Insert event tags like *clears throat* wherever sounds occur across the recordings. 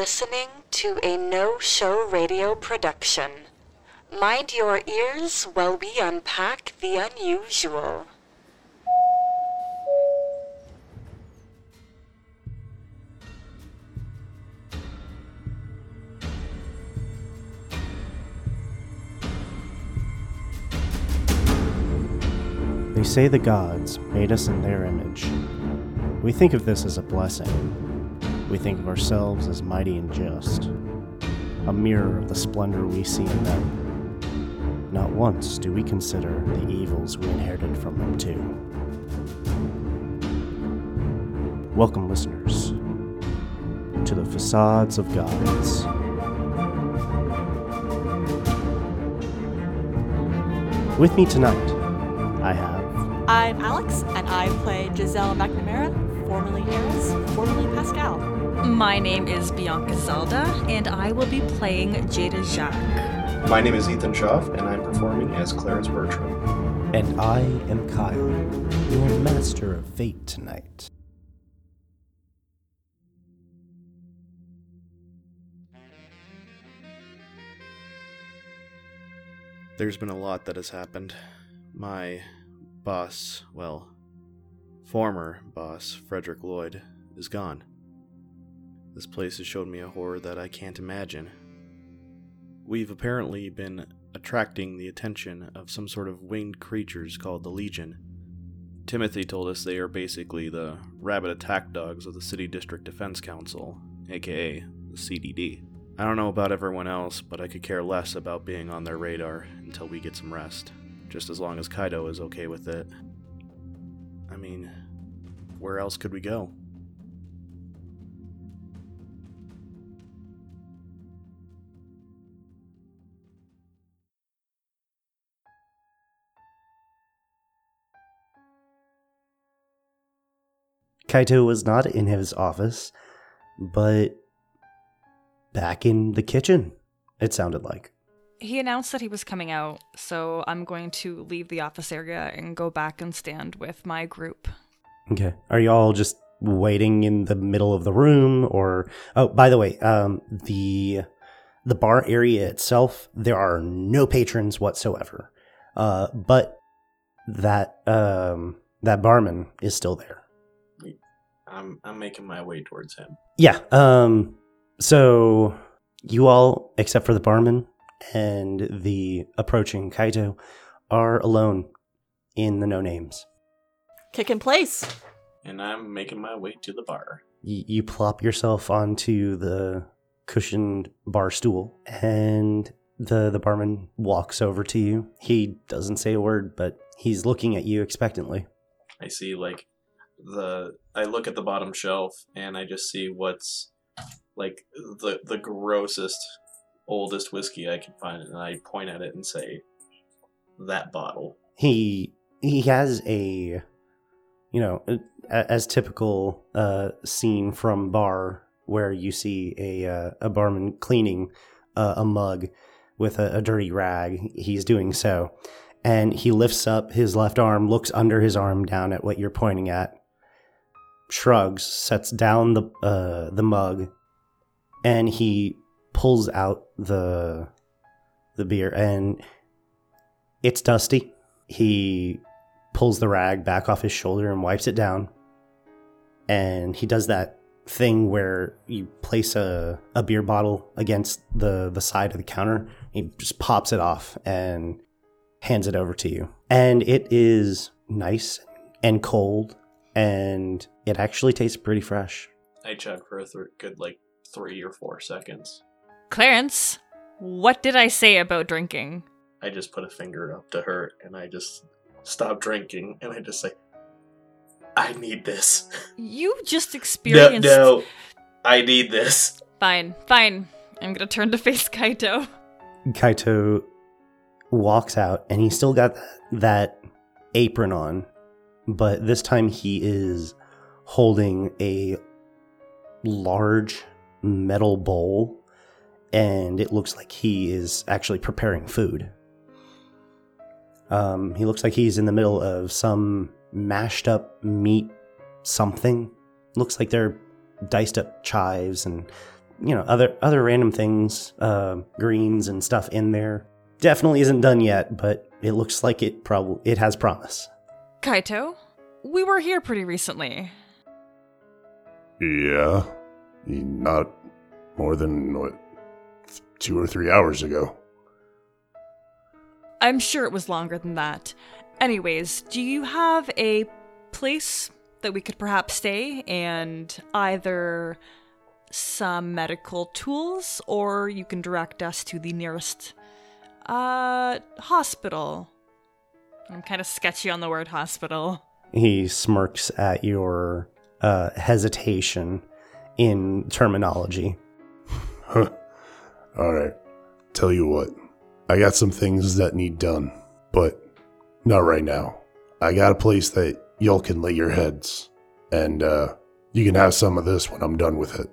listening to a no show radio production. Mind your ears while we unpack the unusual. They say the gods made us in their image. We think of this as a blessing. We think of ourselves as mighty and just, a mirror of the splendor we see in them. Not once do we consider the evils we inherited from them, too. Welcome, listeners, to the Facades of Gods. With me tonight, I have I'm Alex, and I play Giselle McNamara, formerly Eris, formerly Pascal. My name is Bianca Zelda, and I will be playing Jada Jacques. My name is Ethan Schaff, and I'm performing as Clarence Bertram. And I am Kyle, your master of fate tonight. There's been a lot that has happened. My boss, well, former boss, Frederick Lloyd, is gone. This place has showed me a horror that I can't imagine. We've apparently been attracting the attention of some sort of winged creatures called the Legion. Timothy told us they are basically the rabbit attack dogs of the City District Defense Council, aka the CDD. I don't know about everyone else, but I could care less about being on their radar until we get some rest. Just as long as Kaito is okay with it. I mean, where else could we go? Kaito was not in his office, but back in the kitchen, it sounded like. He announced that he was coming out, so I'm going to leave the office area and go back and stand with my group. Okay. Are you all just waiting in the middle of the room or Oh, by the way, um the the bar area itself, there are no patrons whatsoever. Uh but that um that barman is still there. I'm I'm making my way towards him. Yeah. Um so you all except for the barman and the approaching Kaito are alone in the no names. Kick in place. And I'm making my way to the bar. Y- you plop yourself onto the cushioned bar stool and the the barman walks over to you. He doesn't say a word, but he's looking at you expectantly. I see like the I look at the bottom shelf and I just see what's like the the grossest oldest whiskey I can find and I point at it and say that bottle. He he has a you know, as typical uh scene from bar where you see a uh, a barman cleaning uh, a mug with a, a dirty rag. He's doing so. And he lifts up his left arm, looks under his arm down at what you're pointing at, shrugs, sets down the uh, the mug, and he pulls out the the beer and it's dusty. He pulls the rag back off his shoulder and wipes it down. And he does that thing where you place a, a beer bottle against the, the side of the counter. He just pops it off and hands it over to you. And it is nice and cold and it actually tastes pretty fresh. I chug for a th- good like 3 or 4 seconds. Clarence, what did I say about drinking? I just put a finger up to her and I just stop drinking and I just say I need this. You just *laughs* No, experienced. no. I need this. Fine, fine. I'm gonna turn to face *laughs* Kaito. Kaito walks out and he's still got that apron on, but this time he is holding a large metal bowl and it looks like he is actually preparing food. Um, he looks like he's in the middle of some mashed up meat something. Looks like they're diced up chives and you know other other random things, uh, greens and stuff in there. Definitely isn't done yet, but it looks like it probably it has promise. Kaito, we were here pretty recently. Yeah. Not more than, what, two or three hours ago. I'm sure it was longer than that. Anyways, do you have a place that we could perhaps stay and either some medical tools or you can direct us to the nearest uh hospital? I'm kind of sketchy on the word hospital. He smirks at your uh, hesitation in terminology. Huh. *laughs* All right. Tell you what, I got some things that need done, but not right now. I got a place that y'all can lay your heads, and uh, you can have some of this when I'm done with it.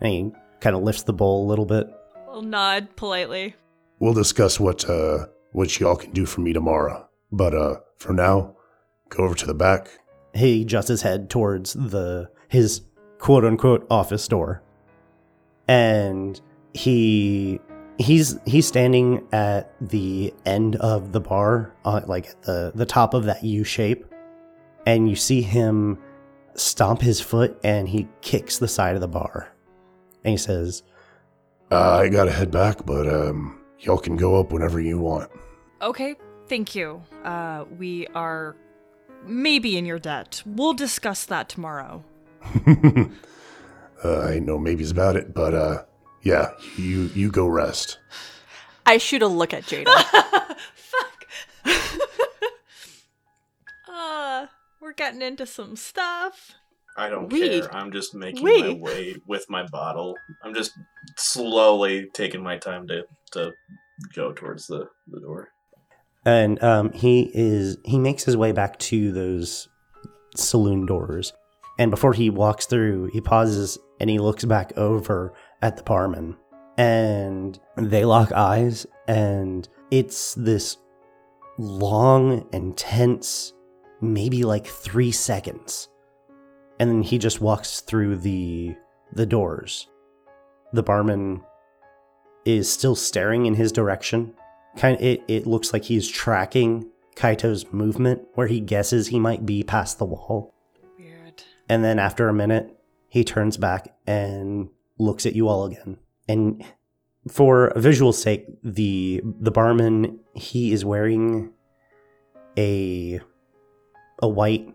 And he kind of lifts the bowl a little bit. I'll nod politely. We'll discuss what uh, what y'all can do for me tomorrow. But uh, for now, go over to the back. He adjusts his head towards the his quote unquote office door, and he he's he's standing at the end of the bar, uh, like at the the top of that U shape, and you see him stomp his foot and he kicks the side of the bar, and he says, Uh, I gotta head back, but um, y'all can go up whenever you want. Okay, thank you. Uh, we are maybe in your debt. We'll discuss that tomorrow. *laughs* uh, I know no maybes about it, but uh, yeah, you you go rest. I shoot a look at Jada. *laughs* Fuck. *laughs* uh, we're getting into some stuff. I don't We- care. I'm just making we- my way with my bottle. I'm just slowly taking my time to, to go towards the, the door. and um, he is he makes his way back to those saloon doors and before he walks through he pauses and he looks back over at the barman and they lock eyes and it's this long intense maybe like three seconds. And then he just walks through the the doors. The barman is still staring in his direction. Kind of it, it looks like he's tracking kaito's movement where he guesses he might be past the wall. Weird. and then after a minute he turns back and looks at you all again. And for a visual sake the the barman he is wearing a a white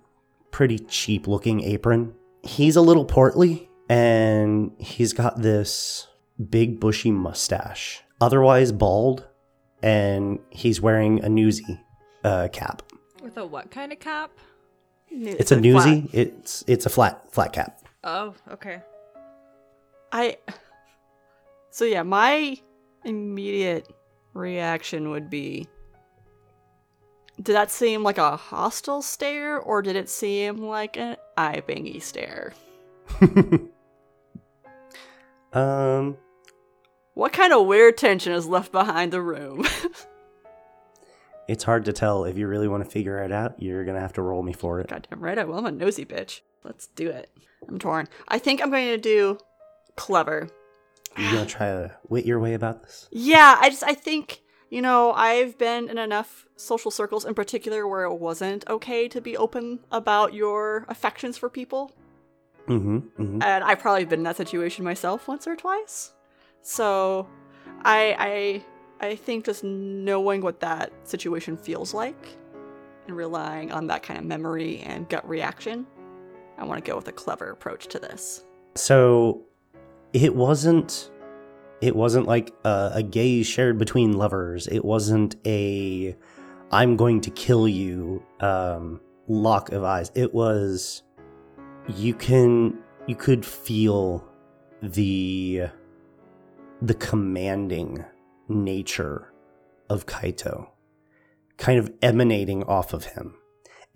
pretty cheap looking apron. He's a little portly and he's got this big bushy mustache otherwise bald and he's wearing a newsy uh, cap. With a what kind of cap? it's a newsy. it's it's a flat flat cap. Oh, okay. I. So yeah, my immediate reaction would be Did that seem like a hostile stare, or did it seem like an eye bangy stare? *laughs* um What kind of weird tension is left behind the room? *laughs* It's hard to tell. If you really want to figure it out, you're gonna have to roll me for it. Goddamn right, I will. I'm a nosy bitch. Let's do it. I'm torn. I think I'm going to do clever. You're gonna try to wit your way about this. Yeah, I just I think you know I've been in enough social circles in particular where it wasn't okay to be open about your affections for people, Mm-hmm. mm-hmm. and I've probably been in that situation myself once or twice. So, I I I think just knowing what that situation feels like and relying on that kind of memory and gut reaction, I want to go with a clever approach to this. So, it wasn't. It wasn't like a, a gaze shared between lovers. It wasn't a "I'm going to kill you" um, lock of eyes. It was you can you could feel the the commanding nature of Kaito kind of emanating off of him.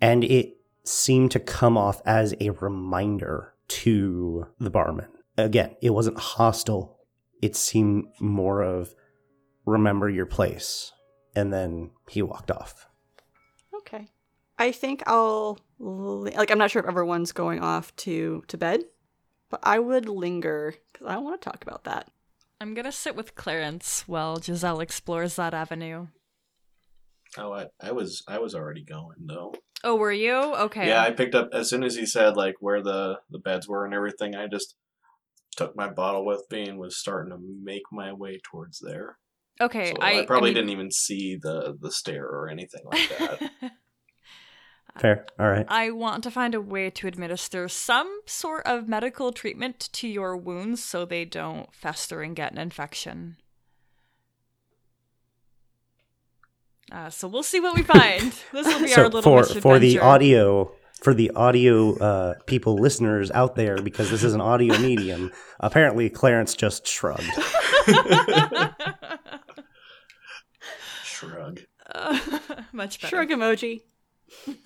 And it seemed to come off as a reminder to the barman. Again, it wasn't hostile. It seemed more of remember your place. And then he walked off. Okay. I think I'll like I'm not sure if everyone's going off to to bed. but I would linger because I want to talk about that. I'm gonna sit with Clarence while Giselle explores that avenue. Oh, I, I was I was already going though. Oh, were you? Okay. Yeah, I picked up as soon as he said like where the the beds were and everything. I just took my bottle with me and was starting to make my way towards there. okay. So I, I, probably mean- didn't even see the the stair or anything like that. *laughs* Fair. All right. I want to find a way to administer some sort of medical treatment to your wounds so they don't fester and get an infection. Uh, so we'll see what we find. *laughs* This will be our little for misadventure. for the audio for the audio uh, people listeners out there because this is an audio *laughs* medium. Apparently, Clarence just shrugged. Shrug. Uh, *laughs* much better. Shrug emoji. *laughs*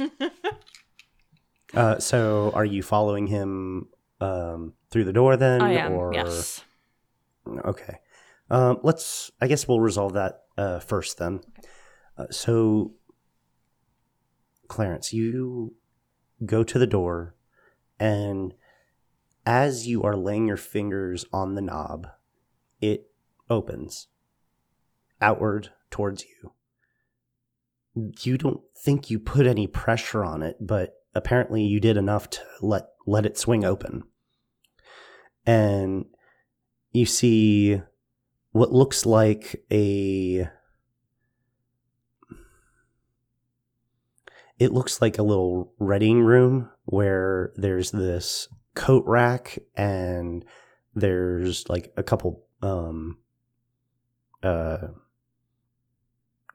Uh, so, are you following him um, through the door then? I am. Or Yes. okay. Um, let's. I guess we'll resolve that uh, first then. Uh, so, Clarence, you go to the door, and as you are laying your fingers on the knob, it opens outward towards you. You don't think you put any pressure on it, but apparently you did enough to let let it swing open. And you see what looks like a it looks like a little reading room where there's this coat rack and there's like a couple um uh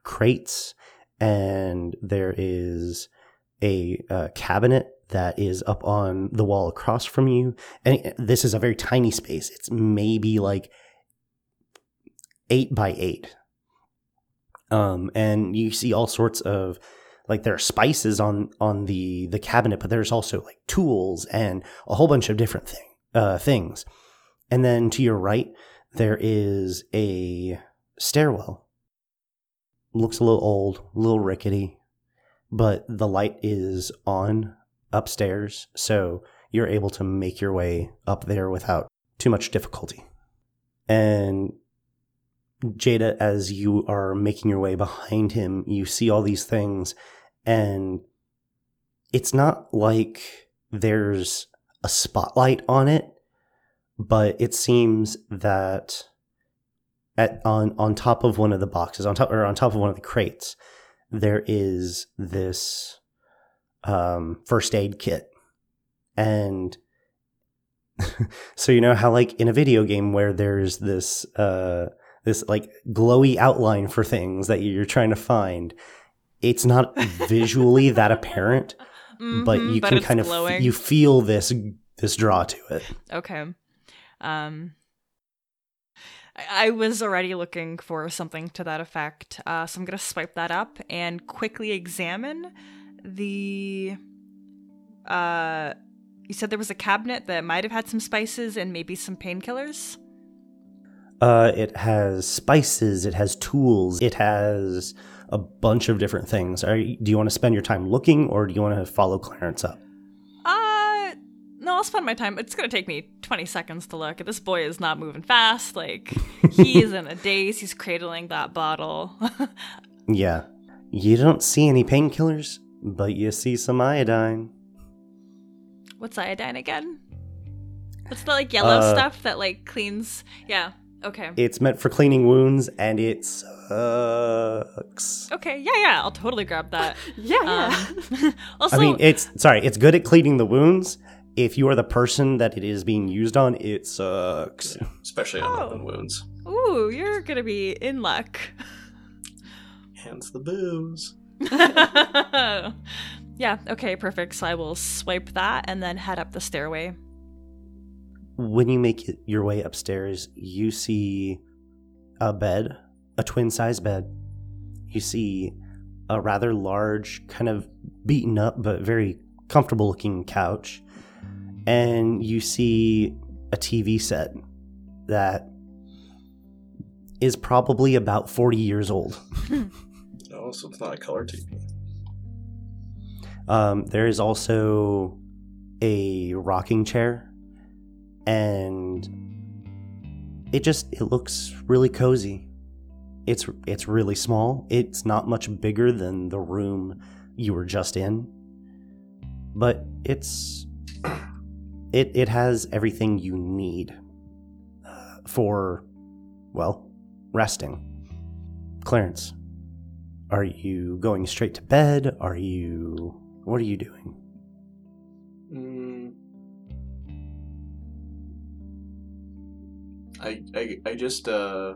crates. And there is a uh, cabinet that is up on the wall across from you. And this is a very tiny space. It's maybe like eight by eight. Um and you see all sorts of like there are spices on on the the cabinet but there's also like tools and a whole bunch of different thing uh things. And then to your right there is a stairwell. Looks a little old a little rickety but the light is on upstairs so you're able to make your way up there without too much difficulty. And Jada, as you are making your way behind him, you see all these things, and it's not like there's a spotlight on it, but it seems that at on on top of one of the boxes, on top or on top of one of the crates, there is this um, first aid kit, and *laughs* so you know how like in a video game where there's this uh this like glowy outline for things that you're trying to find it's not visually that apparent but Mhm, you can it's kind of you feel this this draw to it Okay. Um I, I was already looking for something to that effect. Uh, so I'm gonna swipe that up and quickly examine the uh you said there was a cabinet that might have had some spices and maybe some painkillers? Uh it has spices it has tools it has a bunch of different things Are you, do you want to spend your time looking or do you want to follow clarence up Uh no, I'll spend my time. It's gonna take me 20 seconds to look. This boy is not moving fast. Like, *laughs* he is in a daze. He's cradling that bottle. *laughs* yeah you don't see any painkillers but you see some iodine What's iodine again? What's the like yellow Uh, stuff that like cleans? Yeah. Okay. it's meant for cleaning wounds and it sucks Okay. Yeah. Yeah. I'll totally grab that. *laughs* Yeah, yeah. Um, *laughs* also, I mean, it's sorry, it's good at cleaning the wounds. If you are the person that it is being used on, it sucks. Especially on Oh. open wounds. ooh, you're gonna be in luck. Hence the booze. *laughs* yeah. Okay. Perfect. So I will swipe that and then head up the stairway. When you make it your way upstairs, you see a bed, a twin size bed. You see a rather large, kind of beaten up but very comfortable looking couch. And you see a TV set that is probably about 40 years old. *laughs* Oh, so it's not a color TV. Um, there is also a rocking chair and it just it looks really cozy. It's it's really small. It's not much bigger than the room you were just in, but it's *clears throat* it it has everything you need uh, for well resting. Clarence, are you going straight to bed? Are you what are you doing? I, I I just uh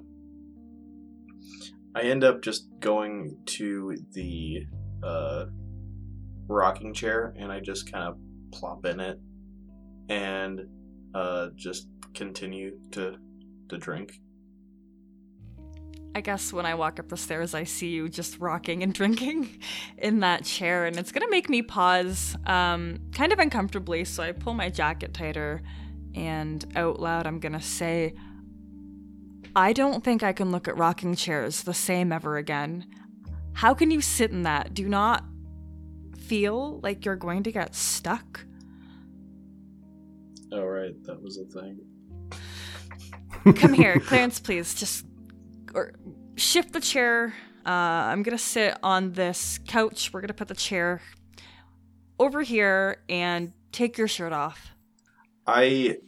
I end up just going to the uh rocking chair and I just kind of plop in it and uh just continue to to drink. I guess when I walk up the stairs, I see you just rocking and *laughs* drinking in that chair, and it's gonna make me pause, um, kind of uncomfortably. So I pull my jacket tighter, and out loud, I'm gonna say, I don't think I can look at rocking chairs the same ever again. How can you sit in that? Do not feel like you're going to get stuck? Oh right, that was a thing. Come here, *laughs* Clarence, please. Just or shift the chair. Uh, I'm gonna sit on this couch. We're gonna put the chair over here and take your shirt off. I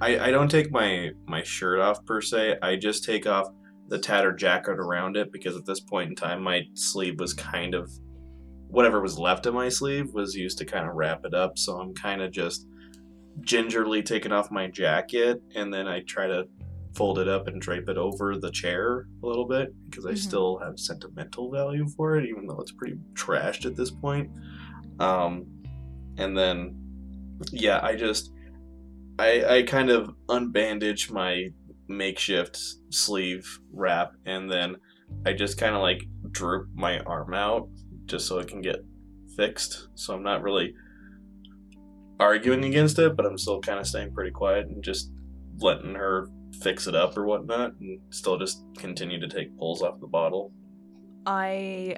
I I don't take my my shirt off per se. I just take off the tattered jacket around it because at this point in time my sleeve was kind of whatever was left of my sleeve was used to kind of wrap it up. So I'm kind of just gingerly taking off my jacket and then I try to fold it up and drape it over the chair a little bit because I Mhm. still have sentimental value for it, even though it's pretty trashed at this point. Um, and then, yeah, I just I I kind of unbandage my makeshift sleeve wrap, and then I just kind of like droop my arm out just so it can get fixed. So I'm not really arguing against it, but I'm still kind of staying pretty quiet and just letting her fix it up or whatnot, and still just continue to take pulls off the bottle. I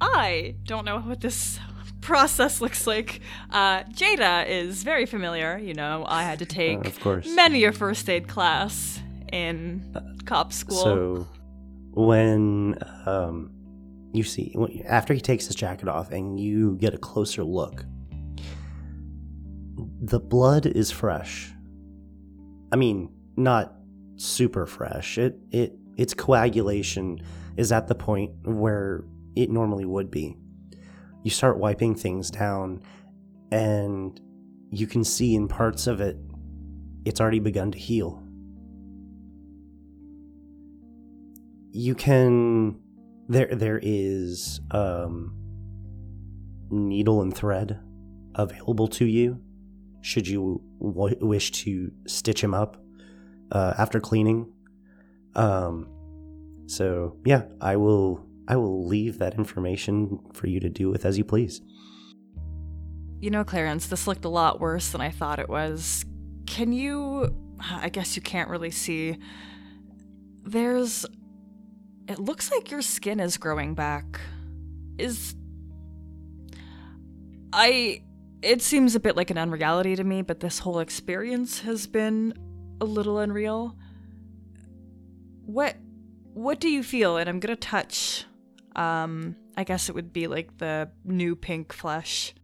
I don't know what this *laughs* process looks like. Uh, Jada is very familiar. You know, I had to Uh, take of course. many a first aid class in cop school. So when um, you see when- after he takes his jacket off and you get a closer look, the blood is fresh. I mean, not super fresh. It it its coagulation is at the point where it normally would be. You start wiping things down and you can see in parts of it it's already begun to heal. you can there there is um needle and thread available to you should you w- wish to stitch him up uh, after cleaning um so yeah i will i will leave that information for you to do with as you please You know, Clarence, this looked a lot worse than I thought it was. Can you. I guess you can't really see. There's. It looks like your skin is growing back. Is. I. It seems a bit like an unreality to me, but this whole experience has been a little unreal. What. What do you feel? And I'm gonna touch. Um, I guess it would be like the new pink flesh.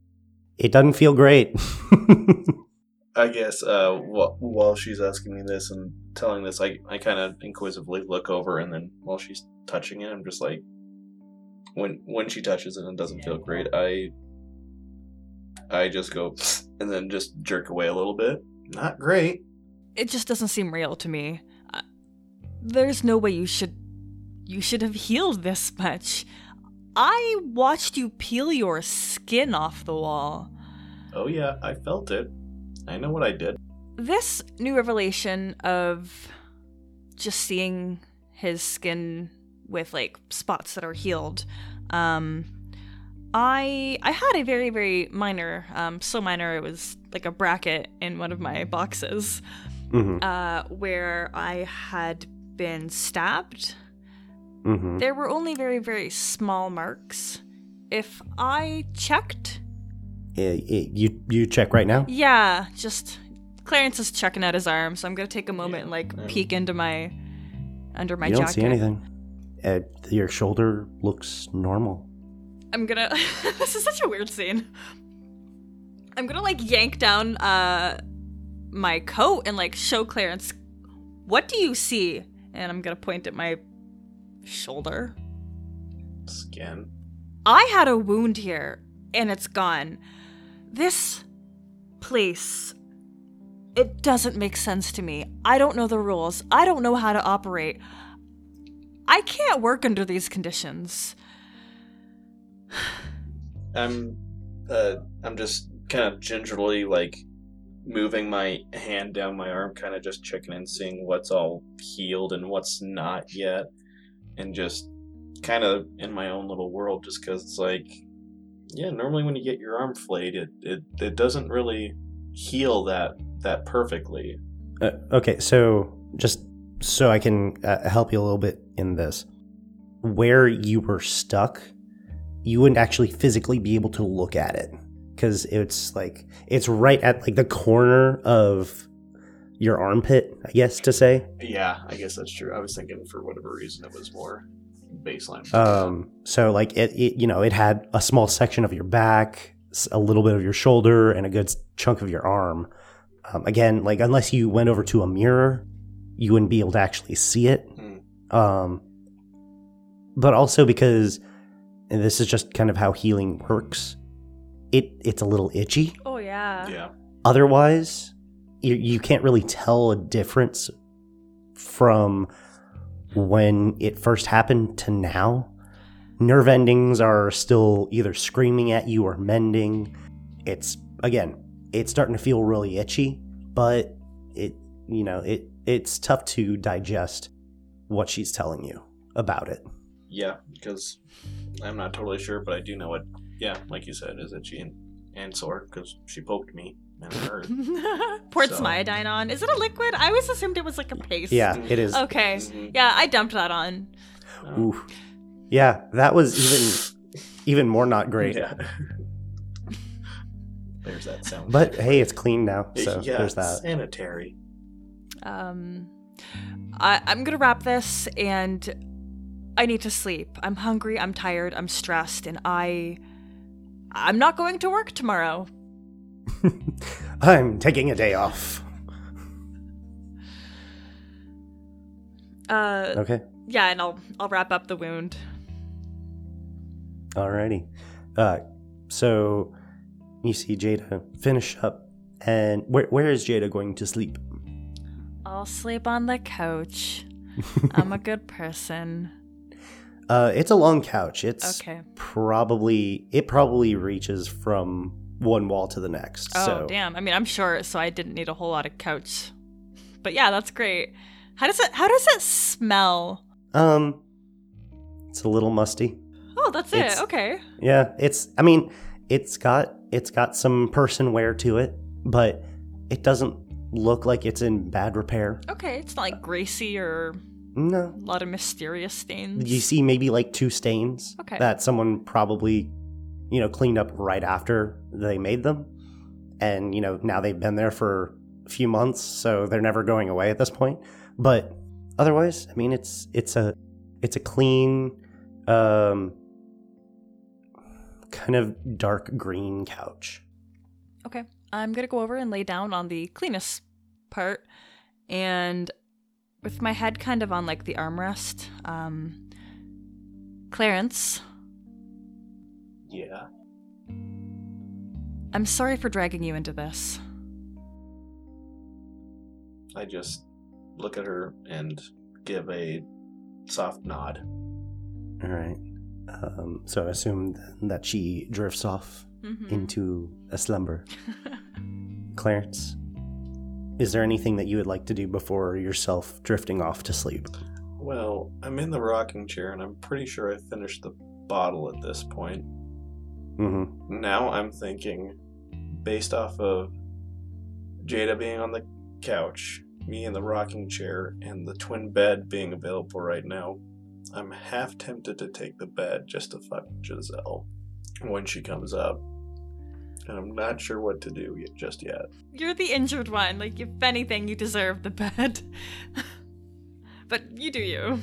it doesn't feel great *laughs* I guess uh, wh- while she's asking me this and telling this, I, I kind of inquisitively look over, and then while she's touching it, I'm just like, when when she touches it and it doesn't feel great, I I just go *sniffs* and then just jerk away a little bit. Not great. it just doesn't seem real to me. Uh, there's no way you should you should have healed this much. I watched you peel your skin off the wall. Oh yeah, I felt it. I know what I did. This new revelation of just seeing his skin with like spots that are healed um I I had a very very minor um so minor it was like a bracket in one of my boxes mm-hmm. uh, where I had been stabbed. Mm-hmm. There were only very, very small marks. If I checked, you you check right now yeah, just Clarence is checking out his arm, so I'm gonna take a moment Yeah, and like um, peek into my under my jacket. you don't see anything. Uh, your shoulder looks normal. I'm gonna. *laughs* this is such a weird scene. I'm gonna like yank down uh my coat and like show Clarence. What do you see? And I'm gonna point at my shoulder. Skin. I had a wound here, and it's gone. This place. It doesn't make sense to me. I don't know the rules. I don't know how to operate. I can't work under these conditions. *sighs* I'm uh I'm just kind of gingerly like moving my hand down my arm, kind of just checking and seeing what's all healed and what's not yet, and just kind of in my own little world, just because it's like, yeah, normally when you get your arm flayed, it it it doesn't really heal that that perfectly. Uh, okay, so just so I can uh, help you a little bit in this, where you were stuck, you wouldn't actually physically be able to look at it because it's like it's right at like the corner of your armpit, I guess to say. Yeah, I guess that's true. I was thinking for whatever reason it was more baseline. Um, so like it, it, you know, it had a small section of your back, a little bit of your shoulder, and a good chunk of your arm. Um, again, like unless you went over to a mirror, you wouldn't be able to actually see it. Hmm. Um, but also because and this is just kind of how healing works. It it's a little itchy. Oh yeah. yeah. Otherwise, you you can't really tell a difference from when it first happened to now. Nerve endings are still either screaming at you or mending. It's again, it's starting to feel really itchy, but it you know, it it's tough to digest what she's telling you about it. Yeah, because I'm not totally sure, but I do know it. Yeah, like you said, is itchy and, and sore because she poked me and it hurt. Poured So- some iodine on. Is it a liquid? I always assumed it was like a paste. Yeah, it is. Okay. Mhm. Yeah, I dumped that on. Um, Ooh. Yeah, that was even even more not great. Yeah. There's that sound. But hey, it's clean now, so yeah, there's that. sanitary. Um, I, I'm gonna wrap this, and I need to sleep. I'm hungry. I'm tired. I'm stressed, and I, I'm not going to work tomorrow. *laughs* I'm taking a day off. Uh, Okay. yeah, and I'll I'll wrap up the wound. Alrighty. Uh, so you see Jada finish up, and where where is Jada going to sleep? I'll sleep on the couch. *laughs* I'm a good person. Uh, it's a long couch. It's Okay. probably it probably reaches from one wall to the next. Oh so damn! I mean, I'm short, so I didn't need a whole lot of couch. But yeah, that's great. How does it? How does it smell? um, it's a little musty. Oh, that's It's- it. Okay. Yeah, it's. I mean, it's got it's got some person wear to it, but it doesn't look like it's in bad repair. Okay, it's not like greasy or No, a lot of mysterious stains. you see maybe like two stains Okay. that someone probably you know cleaned up right after they made them and you know now they've been there for a few months so they're never going away at this point but otherwise i mean it's it's a it's a clean um kind of dark green couch Okay. I'm going to go over and lay down on the cleanest part and with my head kind of on like the armrest. Um Clarence, Yeah. I'm sorry for dragging you into this. I just look at her and give a soft nod. all right um, so i assume that she drifts off Mhm. into a slumber *laughs* Clarence, is there anything that you would like to do before yourself drifting off to sleep? Well, I'm in the rocking chair and I'm pretty sure I finished the bottle at this point. Mm-hmm. Now I'm thinking, based off of Jada being on the couch, me in the rocking chair, and the twin bed being available right now, I'm half tempted to take the bed just to fuck Giselle when she comes up. and I'm not sure what to do yet, just yet. You're the injured one. Like, if anything, you deserve the bed. *laughs* but you do you.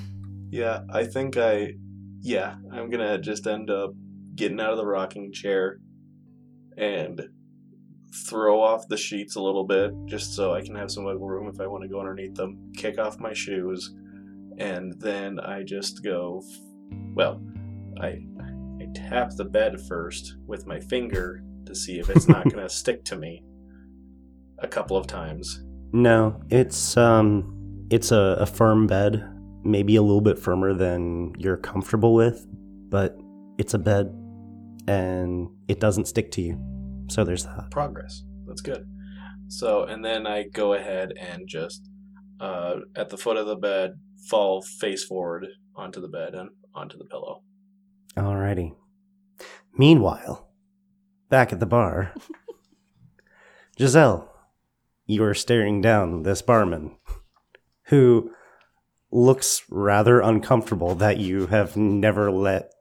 Yeah, I think I. Yeah, I'm gonna just end up getting out of the rocking chair and throw off the sheets a little bit just so I can have some wiggle room if I want to go underneath them, kick off my shoes, and then I just go. Well, I I tap the bed first with my finger to see if it's not *laughs* gonna stick to me a couple of times. No, it's um, it's a, a firm bed, maybe a little bit firmer than you're comfortable with, but it's a bed, and it doesn't stick to you. So there's that. progress. That's good. So, and then I go ahead and just, uh, at the foot of the bed, fall face forward onto the bed and onto the pillow. Alrighty. Meanwhile, back at the bar, *laughs* Giselle, you are staring down this barman who looks rather uncomfortable that you have never let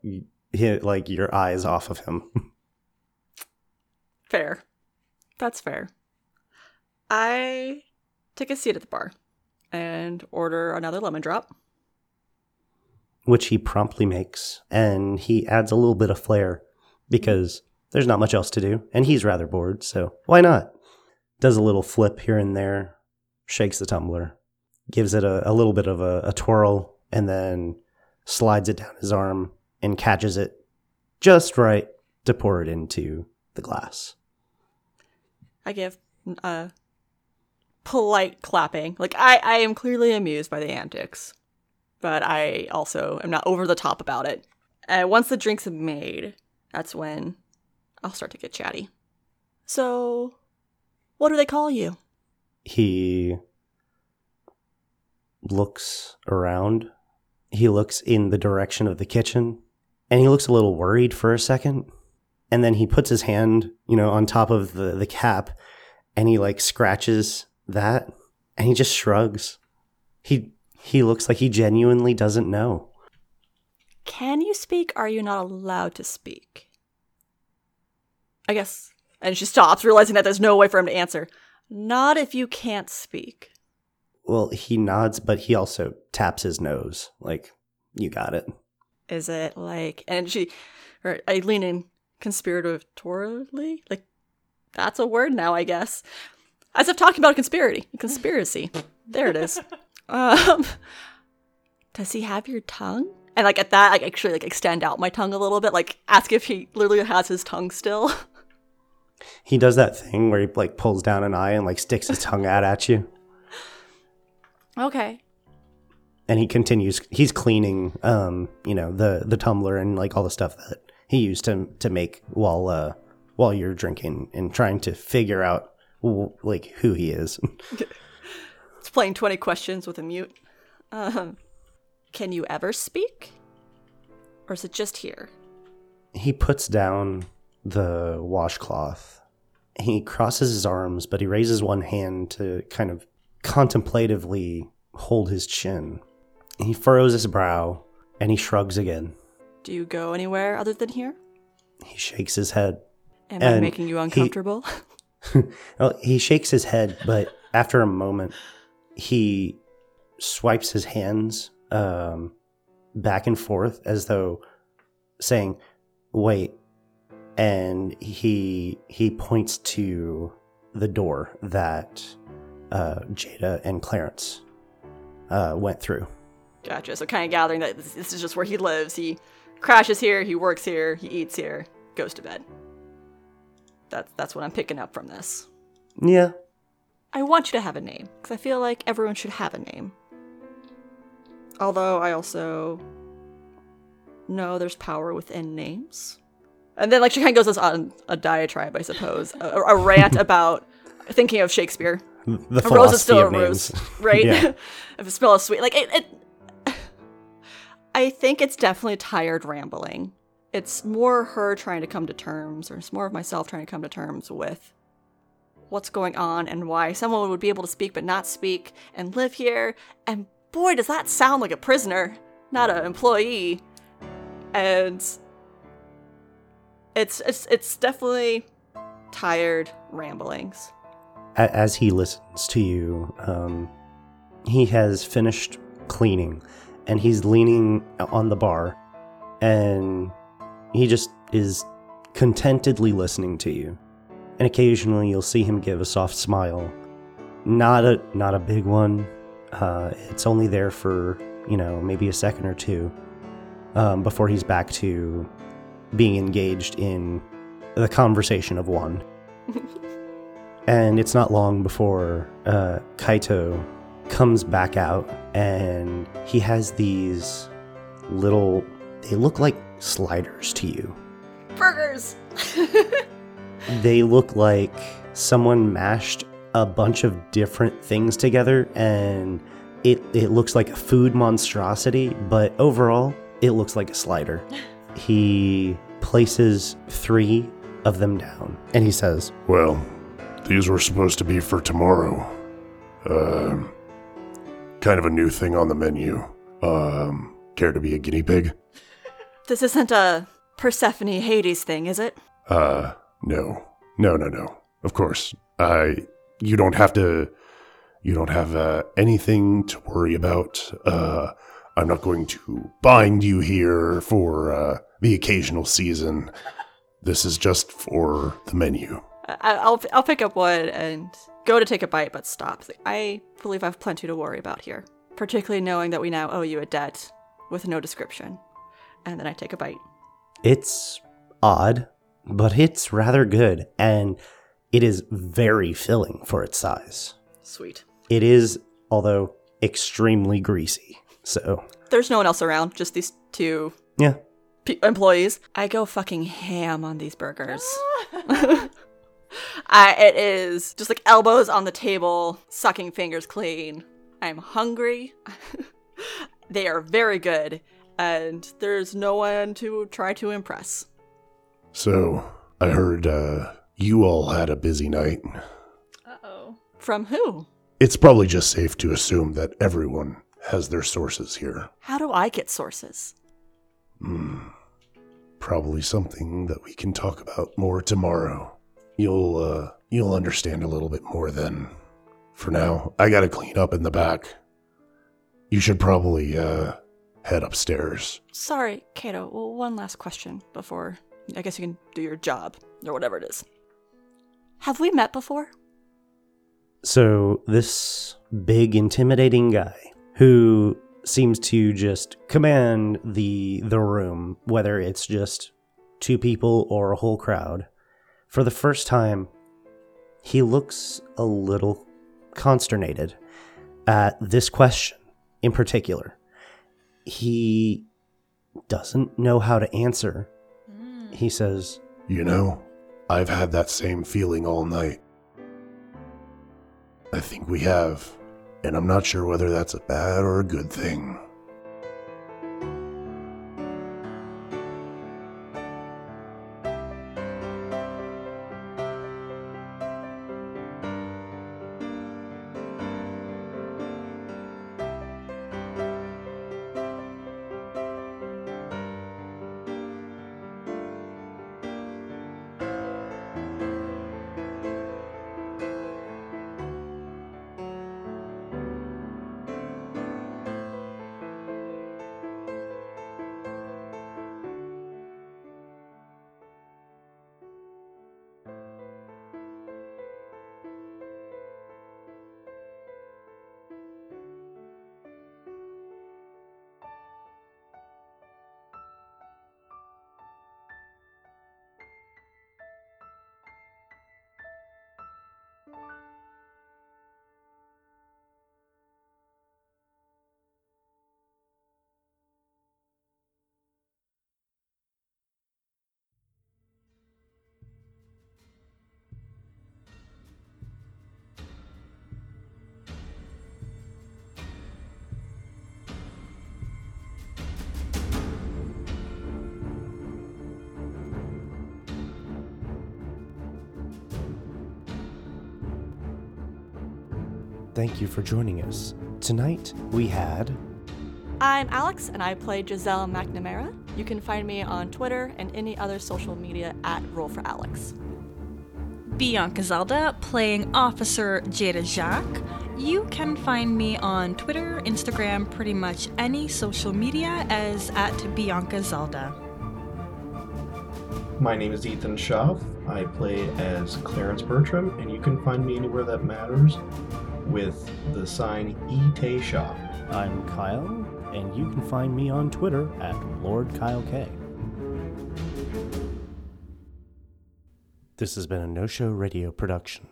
hit like your eyes off of him. *laughs* Fair. That's fair. I take a seat at the bar and order another lemon drop. which he promptly makes, and he adds a little bit of flair because there's not much else to do, and he's rather bored, so why not? Does a little flip here and there, shakes the tumbler, gives it a, a little bit of a, a twirl, and then slides it down his arm and catches it just right to pour it into the glass. I give a polite clapping. Like I, I am clearly amused by the antics, but I also am not over the top about it. And once the drinks are made, that's when I'll start to get chatty. So, what do they call you? he looks around. He looks in the direction of the kitchen and he looks a little worried for a second. And then he puts his hand, you know, on top of the, the cap and he like scratches that and he just shrugs. He he looks like he genuinely doesn't know. Can you speak? Are you not allowed to speak? I guess. And she stops, realizing that there's no way for him to answer. Not if you can't speak. Well, he nods, but he also taps his nose. Like, you got it. Is it like, and she, or I lean in conspiratorially? Like, that's a word now, I guess. As if talking about a conspiracy. Conspiracy. there it is. *laughs* Um, does he have your tongue? And like at that, I actually like extend out my tongue a little bit, like ask if he literally has his tongue still. *laughs* He does that thing where he like pulls down an eye and like sticks his tongue out at you. okay. And he continues he's cleaning um you know the the tumbler and like all the stuff that he used to to make while uh while you're drinking and trying to figure out w- like who he is *laughs* It's playing 20 questions with a mute. Um, can you ever speak? Or is it just here? he puts down the washcloth he crosses his arms but he raises one hand to kind of contemplatively hold his chin he furrows his brow and he shrugs again Do you go anywhere other than here? he shakes his head Am I making you he- uncomfortable? *laughs* *laughs* Well, he shakes his head, but after a moment, he swipes his hands um, back and forth as though saying, "Wait," and he he points to the door that uh, Jada and Clarence uh, went through. Gotcha. So, kind of gathering that this, this is just where he lives. He crashes here, he works here, he eats here, goes to bed. That's, that's what I'm picking up from this. Yeah, I want you to have a name, because I feel like everyone should have a name. Although I also know there's power within names. And then, like, she kind of goes on a diatribe, I suppose, a, a rant *laughs* about thinking of Shakespeare. the A rose is still a rose, names. right? *laughs* Yeah. *laughs* if it smells sweet, like it, it. I think it's definitely tired rambling. It's more her trying to come to terms, or it's more of myself trying to come to terms with what's going on and why someone would be able to speak but not speak and live here. And boy, does that sound like a prisoner, not an employee. And it's it's it's definitely tired ramblings. As he listens to you, um, he has finished cleaning and he's leaning on the bar and he just is contentedly listening to you. And occasionally you'll see him give a soft smile. Not a not a big one. Uh, it's only there for, you know, maybe a second or two um, before he's back to being engaged in the conversation of one. *laughs* and it's not long before uh, Kaito comes back out and he has these little, they look like sliders to you. Burgers! *laughs* They look like someone mashed a bunch of different things together and it, it looks like a food monstrosity, but overall, it looks like a slider. *laughs* He places three of them down and he says, Well, these were supposed to be for tomorrow. Um, kind of a new thing on the menu. Um, care to be a guinea pig? this isn't a Persephone Hades thing, is it? Uh, no. No, no, no. Of course. I, you don't have to, you don't have, uh, anything to worry about. Uh, I'm not going to bind you here for, uh, the occasional season. This is just for the menu. I- I'll I'll pick up one and go to take a bite, but stop. I believe I've plenty to worry about here, particularly knowing that we now owe you a debt with no description. And then I take a bite. It's odd, but it's rather good, and it is very filling for its size. Sweet. It is, although extremely greasy. So, There's no one else around, just these two yeah. pe- employees. I go fucking ham on these burgers. *laughs* *laughs* I, *laughs* it is just like elbows on the table, sucking fingers clean. I'm hungry. *laughs* they are very good, and there's no one to try to impress. So, I heard, uh, you all had a busy night. Uh-oh. From who? It's probably just safe to assume that everyone has their sources here. How do I get sources? Hmm. Probably something that we can talk about more tomorrow. You'll, uh, you'll understand a little bit more then. For now, I gotta clean up in the back. You should probably, uh, head upstairs. Sorry, Kaito. Well, one last question before I guess you can do your job or whatever it is. Have we met before? So, this big, intimidating guy who seems to just command the the room, whether it's just two people or a whole crowd, for the first time, he looks a little consternated at this question in particular. He doesn't know how to answer. Mm. He says, You know, I've had that same feeling all night. I think we have, and I'm not sure whether that's a bad or a good thing. Thank you for joining us. Tonight we had I'm Alex, and I play Giselle McNamara. You can find me on Twitter and any other social media at Roll for Alex. Bianca Zelda playing Officer Jada Jacques. You can find me on Twitter, Instagram, pretty much any social media as at Bianca Zelda. My name is Ethan Schaff. I play as Clarence Bertram, and you can find me anywhere that matters with the sign E Shaw. I'm Kyle, and you can find me on Twitter at Lord Kyle K. This has been a No Show Radio production.